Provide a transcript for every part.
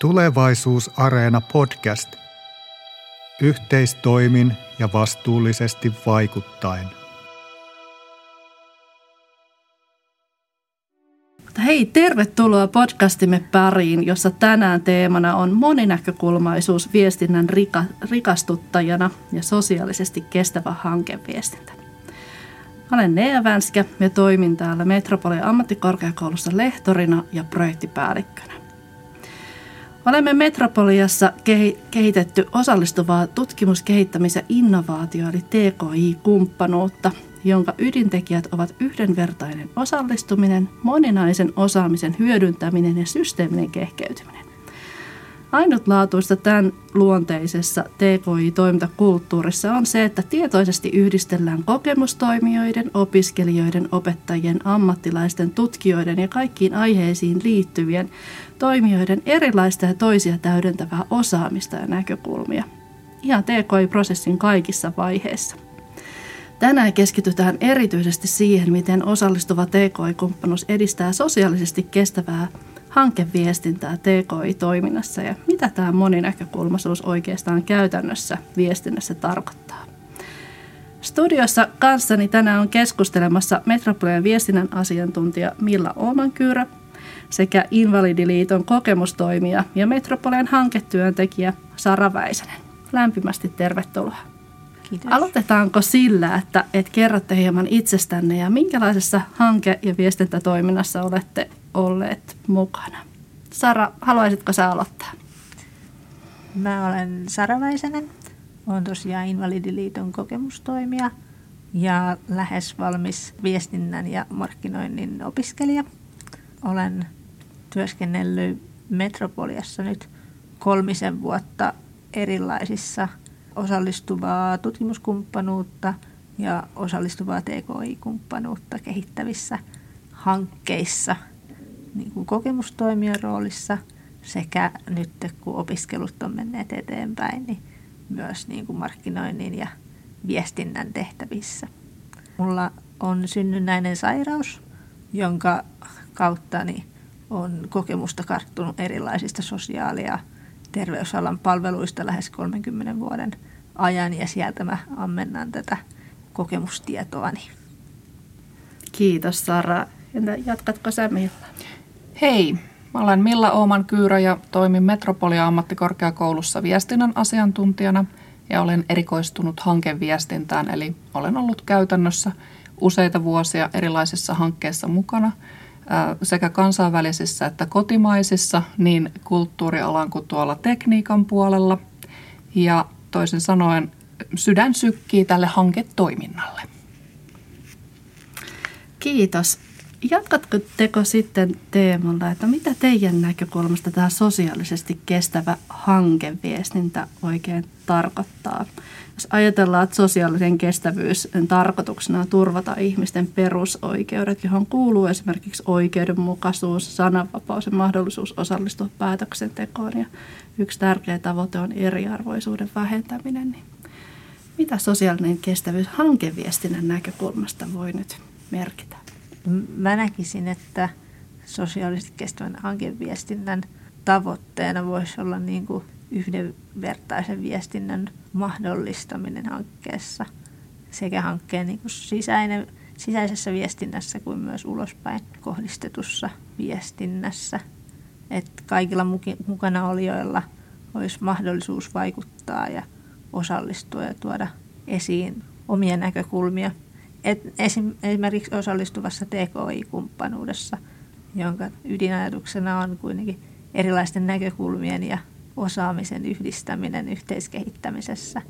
Tulevaisuusareena podcast. Yhteistoimin ja vastuullisesti vaikuttaen. Hei, tervetuloa podcastimme pariin, jossa tänään teemana on moninäkökulmaisuus viestinnän rika, rikastuttajana ja sosiaalisesti kestävä hankeviestintä. Olen Nea Vänskä ja toimin täällä Metropolian ammattikorkeakoulussa lehtorina ja projektipäällikkönä. Olemme Metropoliassa kehitetty osallistuvaa tutkimus-, kehittämis- ja innovaatio- eli TKI-kumppanuutta, jonka ydintekijät ovat yhdenvertainen osallistuminen, moninaisen osaamisen hyödyntäminen ja systeeminen kehkeytyminen. Ainutlaatuista tämän luonteisessa TKI-toimintakulttuurissa on se, että tietoisesti yhdistellään kokemustoimijoiden, opiskelijoiden, opettajien, ammattilaisten, tutkijoiden ja kaikkiin aiheisiin liittyvien toimijoiden erilaista ja toisia täydentävää osaamista ja näkökulmia. Ihan TKI-prosessin kaikissa vaiheissa. Tänään keskitytään erityisesti siihen, miten osallistuva TKI-kumppanuus edistää sosiaalisesti kestävää hankeviestintää TKI-toiminnassa ja mitä tämä moninäkökulmaisuus oikeastaan käytännössä viestinnässä tarkoittaa. Studiossa kanssani tänään on keskustelemassa Metropolian viestinnän asiantuntija Milla Omankyyrä sekä Invalidiliiton kokemustoimija ja Metropolian hanketyöntekijä Sara Väisänen. Lämpimästi tervetuloa. Kiitos. Aloitetaanko sillä, että, että kerrotte hieman itsestänne ja minkälaisessa hanke- ja viestintätoiminnassa olette olleet mukana? Sara, haluaisitko sä aloittaa? Mä olen Sara Väisänen. Olen tosiaan Invalidiliiton kokemustoimija ja lähes valmis viestinnän ja markkinoinnin opiskelija. Olen työskennellyt Metropoliassa nyt kolmisen vuotta erilaisissa osallistuvaa tutkimuskumppanuutta ja osallistuvaa TKI-kumppanuutta kehittävissä hankkeissa niin kuin kokemustoimijan roolissa sekä nyt kun opiskelut on menneet eteenpäin, niin myös niin kuin markkinoinnin ja viestinnän tehtävissä. Mulla on synnynnäinen sairaus, jonka kautta niin on kokemusta karttunut erilaisista sosiaali- ja terveysalan palveluista lähes 30 vuoden ajan ja sieltä mä ammennan tätä kokemustietoani. Kiitos Sara. Entä jatkatko sä Milla? Hei, mä olen Milla Ooman Kyyrä ja toimin Metropolia ammattikorkeakoulussa viestinnän asiantuntijana ja olen erikoistunut hankeviestintään, eli olen ollut käytännössä useita vuosia erilaisissa hankkeissa mukana – sekä kansainvälisissä että kotimaisissa, niin kulttuurialan kuin tuolla tekniikan puolella. Ja toisin sanoen sydän sykkii tälle hanketoiminnalle. Kiitos. Jatkatko teko sitten teemalla, että mitä teidän näkökulmasta tämä sosiaalisesti kestävä hankeviestintä oikein tarkoittaa? Jos ajatellaan, että sosiaalisen kestävyys tarkoituksena on turvata ihmisten perusoikeudet, johon kuuluu esimerkiksi oikeudenmukaisuus, sananvapaus ja mahdollisuus osallistua päätöksentekoon. Ja yksi tärkeä tavoite on eriarvoisuuden vähentäminen. Niin mitä sosiaalinen kestävyys hankeviestinnän näkökulmasta voi nyt merkitä? Mä näkisin, että sosiaalisesti kestävän hankeviestinnän tavoitteena voisi olla niin kuin yhdenvertaisen viestinnän mahdollistaminen hankkeessa sekä hankkeen niin kuin sisäinen, sisäisessä viestinnässä kuin myös ulospäin kohdistetussa viestinnässä. Että kaikilla mukana olijoilla olisi mahdollisuus vaikuttaa ja osallistua ja tuoda esiin omia näkökulmia. Et esimerkiksi osallistuvassa TKI-kumppanuudessa, jonka ydinajatuksena on kuitenkin erilaisten näkökulmien ja osaamisen yhdistäminen yhteiskehittämisessä,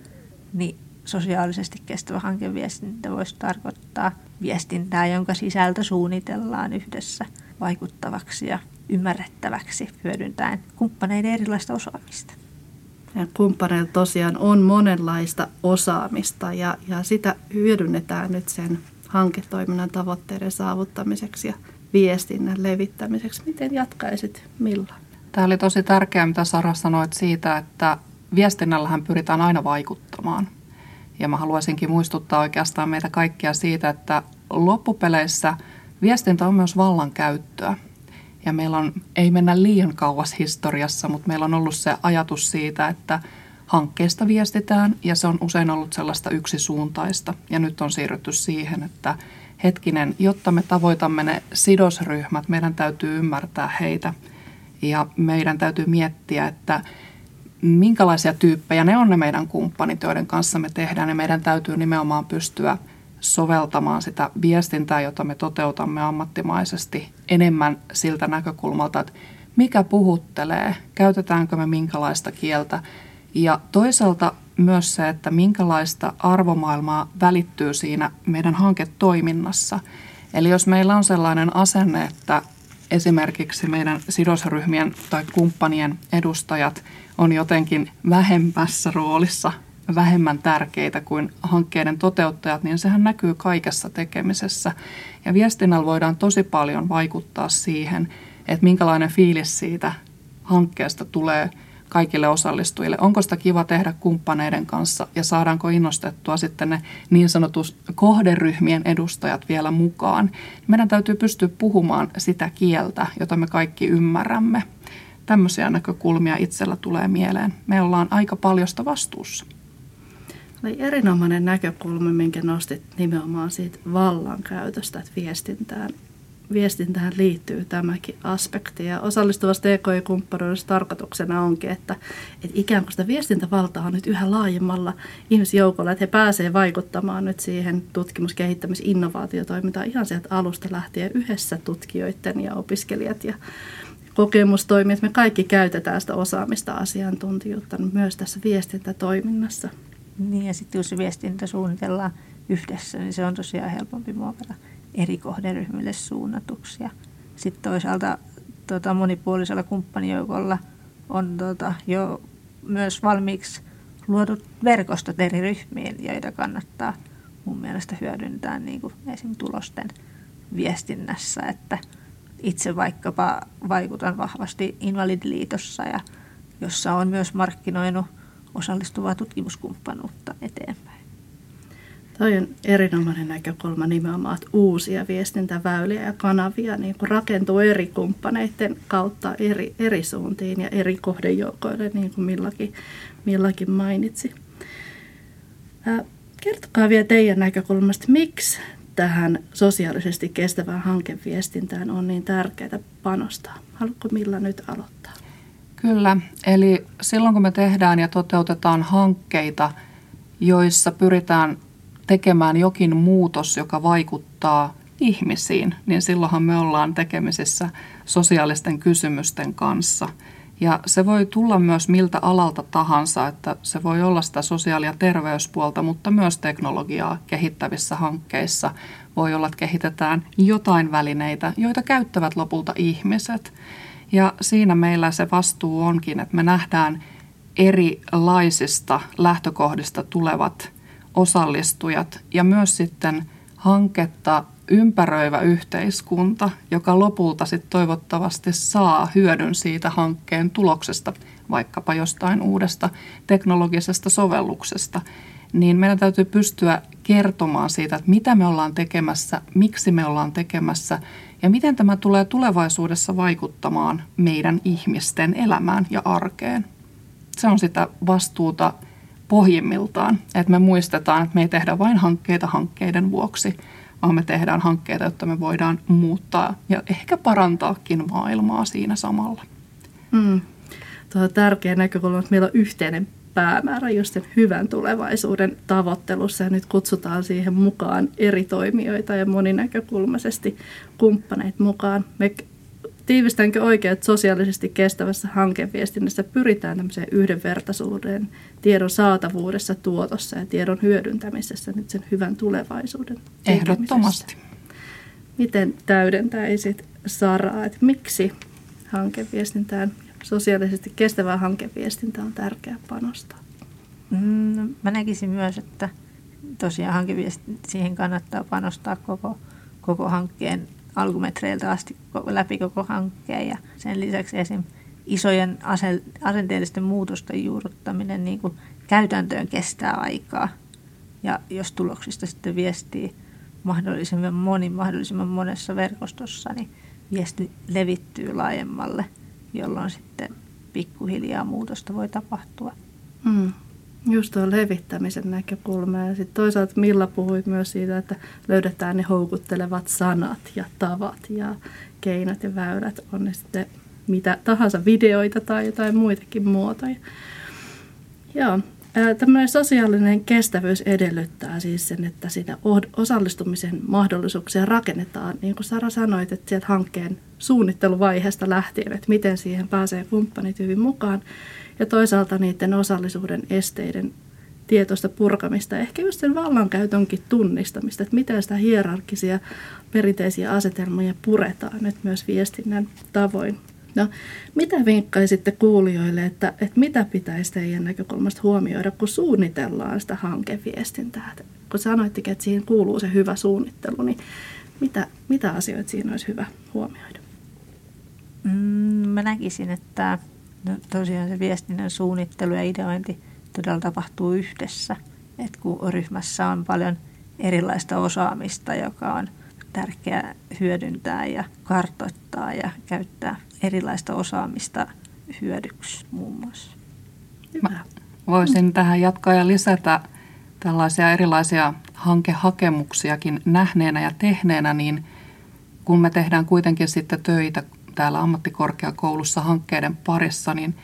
niin sosiaalisesti kestävä hankeviestintä voisi tarkoittaa viestintää, jonka sisältö suunnitellaan yhdessä vaikuttavaksi ja ymmärrettäväksi hyödyntäen kumppaneiden erilaista osaamista. Ja kumppaneilla tosiaan on monenlaista osaamista ja, ja sitä hyödynnetään nyt sen hanketoiminnan tavoitteiden saavuttamiseksi ja viestinnän levittämiseksi. Miten jatkaisit Milla? Tämä oli tosi tärkeää, mitä Sara sanoit siitä, että viestinnällähän pyritään aina vaikuttamaan. Ja mä haluaisinkin muistuttaa oikeastaan meitä kaikkia siitä, että loppupeleissä viestintä on myös vallankäyttöä. Ja meillä on, ei mennä liian kauas historiassa, mutta meillä on ollut se ajatus siitä, että hankkeesta viestitään ja se on usein ollut sellaista yksisuuntaista. Ja nyt on siirrytty siihen, että hetkinen, jotta me tavoitamme ne sidosryhmät, meidän täytyy ymmärtää heitä ja meidän täytyy miettiä, että minkälaisia tyyppejä ne on ne meidän kumppanit, joiden kanssa me tehdään ja meidän täytyy nimenomaan pystyä soveltamaan sitä viestintää, jota me toteutamme ammattimaisesti enemmän siltä näkökulmalta, että mikä puhuttelee, käytetäänkö me minkälaista kieltä ja toisaalta myös se, että minkälaista arvomaailmaa välittyy siinä meidän hanketoiminnassa. Eli jos meillä on sellainen asenne, että esimerkiksi meidän sidosryhmien tai kumppanien edustajat on jotenkin vähemmässä roolissa, vähemmän tärkeitä kuin hankkeiden toteuttajat, niin sehän näkyy kaikessa tekemisessä. Ja viestinnällä voidaan tosi paljon vaikuttaa siihen, että minkälainen fiilis siitä hankkeesta tulee – kaikille osallistujille. Onko sitä kiva tehdä kumppaneiden kanssa ja saadaanko innostettua sitten ne niin sanotut kohderyhmien edustajat vielä mukaan. Meidän täytyy pystyä puhumaan sitä kieltä, jota me kaikki ymmärrämme. Tämmöisiä näkökulmia itsellä tulee mieleen. Me ollaan aika paljosta vastuussa. Oli erinomainen näkökulma, minkä nostit nimenomaan siitä vallankäytöstä, että viestintään viestintään liittyy tämäkin aspekti. Ja osallistuvassa TKI-kumppanuudessa tarkoituksena onkin, että, että ikään kuin sitä viestintävaltaa on nyt yhä laajemmalla ihmisjoukolla, että he pääsevät vaikuttamaan nyt siihen tutkimus-, kehittämis-, innovaatiotoimintaan ihan sieltä alusta lähtien yhdessä tutkijoiden ja opiskelijat ja kokemustoimijat. Me kaikki käytetään sitä osaamista, asiantuntijuutta myös tässä viestintätoiminnassa. Niin ja sitten jos viestintä suunnitellaan yhdessä, niin se on tosiaan helpompi muokata kohderyhmille suunnatuksi. Sitten toisaalta tota, monipuolisella kumppanijoukolla on tota, jo myös valmiiksi luodut verkostot eri ryhmiin, joita kannattaa mun mielestä hyödyntää niin kuin esim. tulosten viestinnässä, että itse vaikkapa vaikutan vahvasti Invalidiliitossa ja jossa on myös markkinoinut osallistuvaa tutkimuskumppanuutta eteenpäin. Toi on erinomainen näkökulma nimenomaan, että uusia viestintäväyliä ja kanavia niin kuin rakentuu eri kumppaneiden kautta eri, eri suuntiin ja eri kohdejoukoille, niin kuin Millakin, Millakin mainitsi. Ää, kertokaa vielä teidän näkökulmasta, miksi tähän sosiaalisesti kestävään hankeviestintään on niin tärkeää panostaa. Haluatko Milla nyt aloittaa? Kyllä, eli silloin kun me tehdään ja toteutetaan hankkeita, joissa pyritään tekemään jokin muutos, joka vaikuttaa ihmisiin, niin silloinhan me ollaan tekemisissä sosiaalisten kysymysten kanssa. Ja se voi tulla myös miltä alalta tahansa, että se voi olla sitä sosiaali- ja terveyspuolta, mutta myös teknologiaa kehittävissä hankkeissa voi olla, että kehitetään jotain välineitä, joita käyttävät lopulta ihmiset. Ja siinä meillä se vastuu onkin, että me nähdään erilaisista lähtökohdista tulevat osallistujat ja myös sitten hanketta ympäröivä yhteiskunta, joka lopulta sitten toivottavasti saa hyödyn siitä hankkeen tuloksesta, vaikkapa jostain uudesta teknologisesta sovelluksesta, niin meidän täytyy pystyä kertomaan siitä, että mitä me ollaan tekemässä, miksi me ollaan tekemässä ja miten tämä tulee tulevaisuudessa vaikuttamaan meidän ihmisten elämään ja arkeen. Se on sitä vastuuta pohjimmiltaan. Että me muistetaan, että me ei tehdä vain hankkeita hankkeiden vuoksi, vaan me tehdään hankkeita, jotta me voidaan muuttaa ja ehkä parantaakin maailmaa siinä samalla. Mm. Tuo on tärkeä näkökulma, että meillä on yhteinen päämäärä just sen hyvän tulevaisuuden tavoittelussa ja nyt kutsutaan siihen mukaan eri toimijoita ja moninäkökulmaisesti kumppaneita mukaan. Me tiivistänkö oikein, että sosiaalisesti kestävässä hankeviestinnässä pyritään tämmöiseen yhdenvertaisuuden, tiedon saatavuudessa, tuotossa ja tiedon hyödyntämisessä nyt sen hyvän tulevaisuuden Ehdottomasti. Miten täydentäisit Saraa, että miksi hankeviestintään, sosiaalisesti kestävää hankeviestintää on tärkeää panostaa? Mm, mä näkisin myös, että tosiaan siihen kannattaa panostaa koko, koko hankkeen alkumetreiltä asti läpi koko hankkeen ja sen lisäksi esim. isojen asenteellisten muutosten juurruttaminen niin kuin käytäntöön kestää aikaa. Ja jos tuloksista sitten viestii mahdollisimman moni, mahdollisimman monessa verkostossa, niin viesti levittyy laajemmalle, jolloin sitten pikkuhiljaa muutosta voi tapahtua. Mm. Just tuo levittämisen näkökulma. Ja sitten toisaalta Milla puhui myös siitä, että löydetään ne houkuttelevat sanat ja tavat ja keinot ja väylät. On ne sitten mitä tahansa videoita tai jotain muitakin muotoja. Joo, Tämmöinen sosiaalinen kestävyys edellyttää siis sen, että siinä osallistumisen mahdollisuuksia rakennetaan, niin kuin Sara sanoit, että sieltä hankkeen suunnitteluvaiheesta lähtien, että miten siihen pääsee kumppanit hyvin mukaan, ja toisaalta niiden osallisuuden esteiden tietoista purkamista, ehkä just sen vallankäytönkin tunnistamista, että miten sitä hierarkisia perinteisiä asetelmia puretaan nyt myös viestinnän tavoin. No, mitä vinkkaisitte kuulijoille, että, että mitä pitäisi teidän näkökulmasta huomioida, kun suunnitellaan sitä hankeviestintää? Kun sanoittekin, että siihen kuuluu se hyvä suunnittelu, niin mitä, mitä asioita siinä olisi hyvä huomioida? Mm, mä näkisin, että no, tosiaan se viestinnän suunnittelu ja ideointi todella tapahtuu yhdessä. Et kun ryhmässä on paljon erilaista osaamista, joka on tärkeää hyödyntää ja kartoittaa ja käyttää erilaista osaamista hyödyksi muun muassa. Mä voisin tähän jatkaa ja lisätä tällaisia erilaisia hankehakemuksiakin nähneenä ja tehneenä, niin kun me tehdään kuitenkin sitten töitä täällä ammattikorkeakoulussa hankkeiden parissa, niin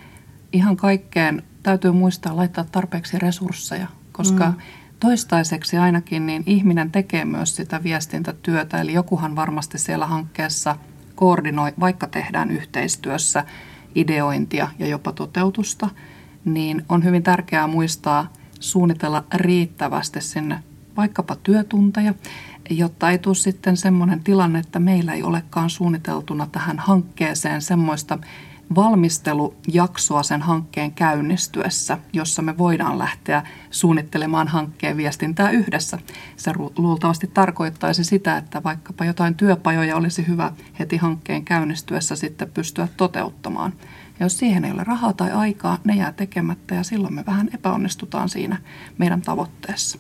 ihan kaikkeen täytyy muistaa laittaa tarpeeksi resursseja, koska mm. toistaiseksi ainakin niin ihminen tekee myös sitä viestintätyötä, eli jokuhan varmasti siellä hankkeessa – koordinoi, vaikka tehdään yhteistyössä ideointia ja jopa toteutusta, niin on hyvin tärkeää muistaa suunnitella riittävästi sinne vaikkapa työtunteja, jotta ei tule sitten semmoinen tilanne, että meillä ei olekaan suunniteltuna tähän hankkeeseen semmoista valmistelujaksoa sen hankkeen käynnistyessä, jossa me voidaan lähteä suunnittelemaan hankkeen viestintää yhdessä. Se luultavasti tarkoittaisi sitä, että vaikkapa jotain työpajoja olisi hyvä heti hankkeen käynnistyessä sitten pystyä toteuttamaan. Ja jos siihen ei ole rahaa tai aikaa, ne jää tekemättä ja silloin me vähän epäonnistutaan siinä meidän tavoitteessa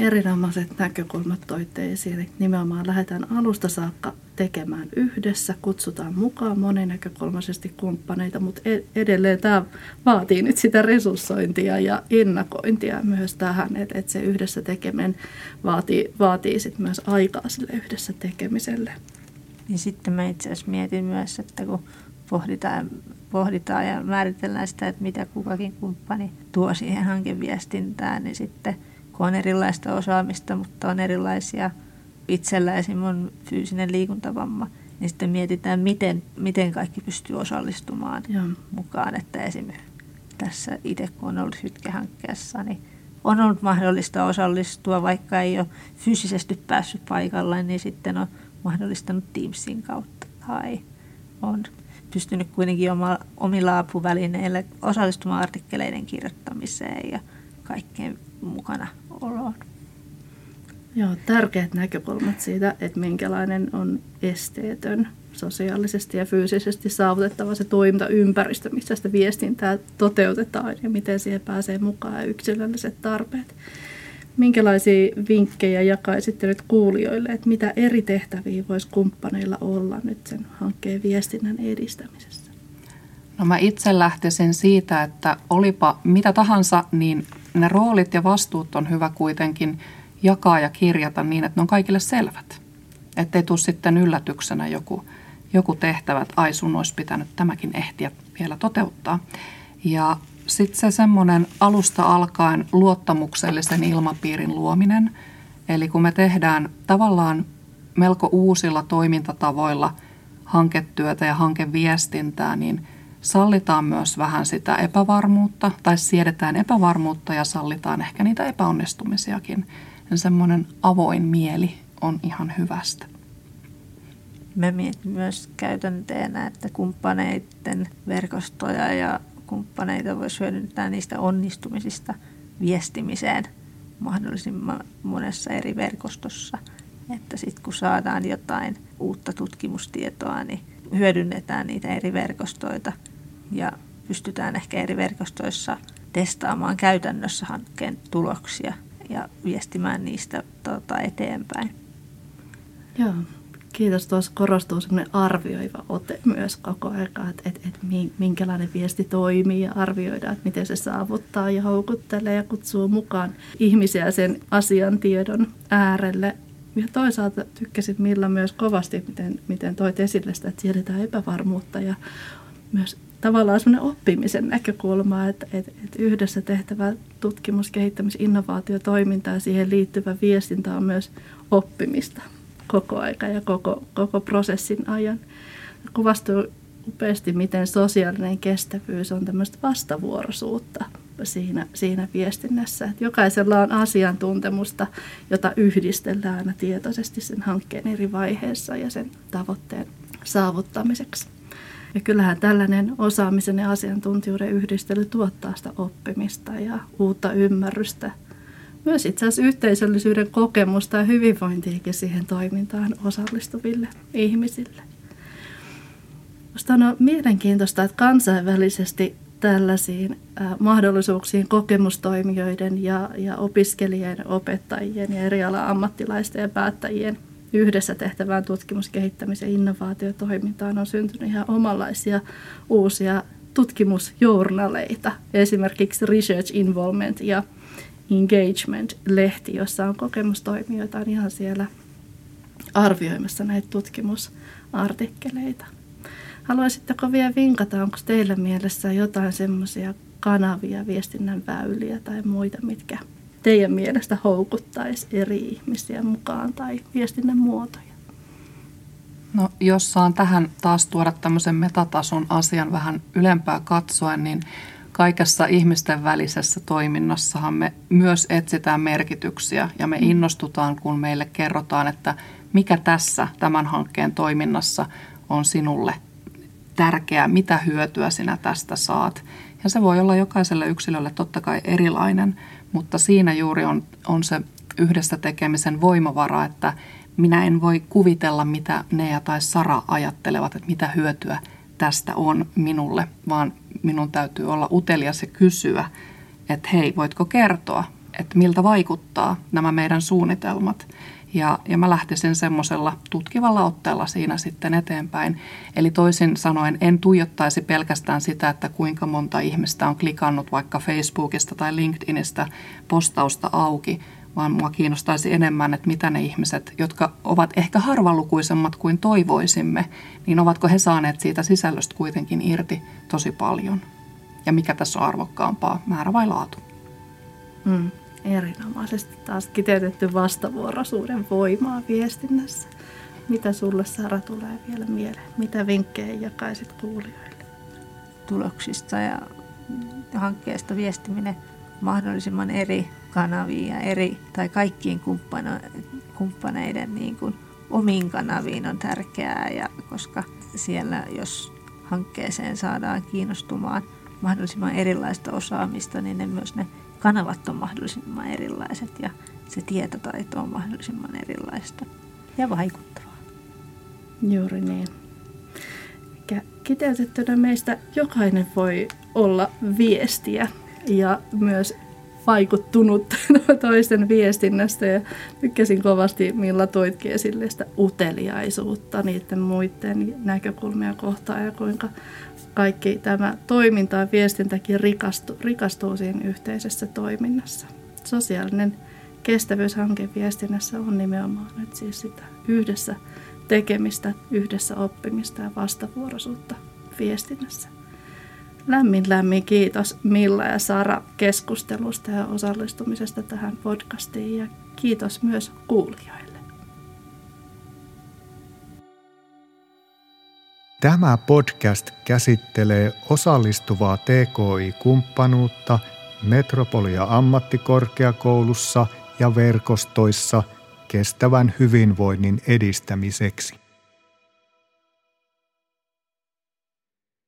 erinomaiset näkökulmat toitte esiin. Nimenomaan lähdetään alusta saakka tekemään yhdessä, kutsutaan mukaan moninäkökulmaisesti kumppaneita, mutta e- edelleen tämä vaatii nyt sitä resurssointia ja ennakointia myös tähän, että, että se yhdessä tekeminen vaatii, vaatii sit myös aikaa sille yhdessä tekemiselle. Ja sitten mä itse asiassa mietin myös, että kun pohditaan, pohditaan ja määritellään sitä, että mitä kukakin kumppani tuo siihen hankeviestintään, niin sitten – kun on erilaista osaamista, mutta on erilaisia itsellä esimerkiksi on fyysinen liikuntavamma, niin sitten mietitään, miten, miten kaikki pystyy osallistumaan Joo. mukaan. Että esimerkiksi tässä itse, kun on ollut hytkehankkeessa, niin on ollut mahdollista osallistua, vaikka ei ole fyysisesti päässyt paikalle, niin sitten on mahdollistanut Teamsin kautta tai on pystynyt kuitenkin omilla apuvälineillä osallistumaan artikkeleiden kirjoittamiseen ja kaikkeen mukana oloon. Joo, tärkeät näkökulmat siitä, että minkälainen on esteetön sosiaalisesti ja fyysisesti saavutettava se toimintaympäristö, missä sitä viestintää toteutetaan ja miten siihen pääsee mukaan ja yksilölliset tarpeet. Minkälaisia vinkkejä jakaisitte nyt kuulijoille, että mitä eri tehtäviä voisi kumppaneilla olla nyt sen hankkeen viestinnän edistämisessä? No mä itse lähtisin siitä, että olipa mitä tahansa, niin ne roolit ja vastuut on hyvä kuitenkin jakaa ja kirjata niin, että ne on kaikille selvät. Että ei tule sitten yllätyksenä joku, joku tehtävä, että ai sun olisi pitänyt tämäkin ehtiä vielä toteuttaa. Ja sitten se semmoinen alusta alkaen luottamuksellisen ilmapiirin luominen. Eli kun me tehdään tavallaan melko uusilla toimintatavoilla hanketyötä ja hankeviestintää, niin – sallitaan myös vähän sitä epävarmuutta tai siedetään epävarmuutta ja sallitaan ehkä niitä epäonnistumisiakin. Ja semmoinen avoin mieli on ihan hyvästä. Mä mietin myös käytänteenä, että kumppaneiden verkostoja ja kumppaneita voisi hyödyntää niistä onnistumisista viestimiseen mahdollisimman monessa eri verkostossa. Että sitten kun saadaan jotain uutta tutkimustietoa, niin hyödynnetään niitä eri verkostoita – ja pystytään ehkä eri verkostoissa testaamaan käytännössä hankkeen tuloksia ja viestimään niistä tuota, eteenpäin. Joo, kiitos. Tuossa korostuu semmoinen arvioiva ote myös koko että, että, että minkälainen viesti toimii ja arvioidaan, että miten se saavuttaa ja houkuttelee ja kutsuu mukaan ihmisiä sen asiantiedon äärelle. Ja toisaalta tykkäsin Milla myös kovasti, miten, miten toit esille sitä, että siedetään epävarmuutta ja myös tavallaan semmoinen oppimisen näkökulma, että, että, että yhdessä tehtävä tutkimus, kehittämis, innovaatiotoiminta ja siihen liittyvä viestintä on myös oppimista koko aika ja koko, koko prosessin ajan. Kuvastuu upeasti, miten sosiaalinen kestävyys on tämmöistä vastavuoroisuutta siinä, siinä viestinnässä. Että jokaisella on asiantuntemusta, jota yhdistellään aina tietoisesti sen hankkeen eri vaiheessa ja sen tavoitteen saavuttamiseksi. Ja kyllähän tällainen osaamisen ja asiantuntijuuden yhdistely tuottaa sitä oppimista ja uutta ymmärrystä. Myös itse asiassa yhteisöllisyyden kokemusta ja hyvinvointiikin siihen toimintaan osallistuville ihmisille. Minusta on mielenkiintoista, että kansainvälisesti tällaisiin mahdollisuuksiin kokemustoimijoiden ja, ja opiskelijoiden, opettajien ja eri ala ammattilaisten ja päättäjien – yhdessä tehtävään tutkimus-, kehittämis- ja innovaatiotoimintaan on syntynyt ihan omanlaisia uusia tutkimusjournaleita. Esimerkiksi Research Involvement ja Engagement-lehti, jossa on kokemustoimijoita on ihan siellä arvioimassa näitä tutkimusartikkeleita. Haluaisitteko vielä vinkata, onko teillä mielessä jotain semmoisia kanavia, viestinnän väyliä tai muita, mitkä teidän mielestä houkuttaisi eri ihmisiä mukaan tai viestinnän muotoja? No, jos saan tähän taas tuoda tämmöisen metatason asian vähän ylempää katsoen, niin kaikessa ihmisten välisessä toiminnassahan me myös etsitään merkityksiä ja me mm. innostutaan, kun meille kerrotaan, että mikä tässä tämän hankkeen toiminnassa on sinulle tärkeää, mitä hyötyä sinä tästä saat. Ja se voi olla jokaiselle yksilölle totta kai erilainen, mutta siinä juuri on, on se yhdessä tekemisen voimavara, että minä en voi kuvitella, mitä Nea tai Sara ajattelevat, että mitä hyötyä tästä on minulle, vaan minun täytyy olla utelias ja kysyä, että hei, voitko kertoa, että miltä vaikuttaa nämä meidän suunnitelmat. Ja, ja mä lähtisin semmoisella tutkivalla otteella siinä sitten eteenpäin. Eli toisin sanoen en tuijottaisi pelkästään sitä, että kuinka monta ihmistä on klikannut vaikka Facebookista tai LinkedInistä postausta auki, vaan mua kiinnostaisi enemmän, että mitä ne ihmiset, jotka ovat ehkä harvalukuisemmat kuin toivoisimme, niin ovatko he saaneet siitä sisällöstä kuitenkin irti tosi paljon. Ja mikä tässä on arvokkaampaa, määrä vai laatu? Mm erinomaisesti taas kiteytetty vastavuoroisuuden voimaa viestinnässä. Mitä sulle Sara tulee vielä mieleen? Mitä vinkkejä jakaisit kuulijoille? Tuloksista ja hankkeesta viestiminen mahdollisimman eri kanaviin ja eri, tai kaikkiin kumppaneiden niin kuin, omiin kanaviin on tärkeää, ja koska siellä, jos hankkeeseen saadaan kiinnostumaan mahdollisimman erilaista osaamista, niin ne myös ne kanavat on mahdollisimman erilaiset ja se tietotaito on mahdollisimman erilaista ja vaikuttavaa. Juuri niin. Kiteytettynä meistä jokainen voi olla viestiä ja myös vaikuttunut toisten viestinnästä ja tykkäsin kovasti Milla toitkin esille sitä uteliaisuutta niiden muiden näkökulmia kohtaan ja kuinka kaikki tämä toiminta ja viestintäkin rikastuu, rikastuu siinä yhteisessä toiminnassa. Sosiaalinen kestävyyshanke viestinnässä on nimenomaan nyt siis sitä yhdessä tekemistä, yhdessä oppimista ja vastavuoroisuutta viestinnässä. Lämmin lämmin kiitos Milla ja Sara keskustelusta ja osallistumisesta tähän podcastiin ja kiitos myös kuulijoille. Tämä podcast käsittelee osallistuvaa TKI-kumppanuutta Metropolia ammattikorkeakoulussa ja verkostoissa kestävän hyvinvoinnin edistämiseksi.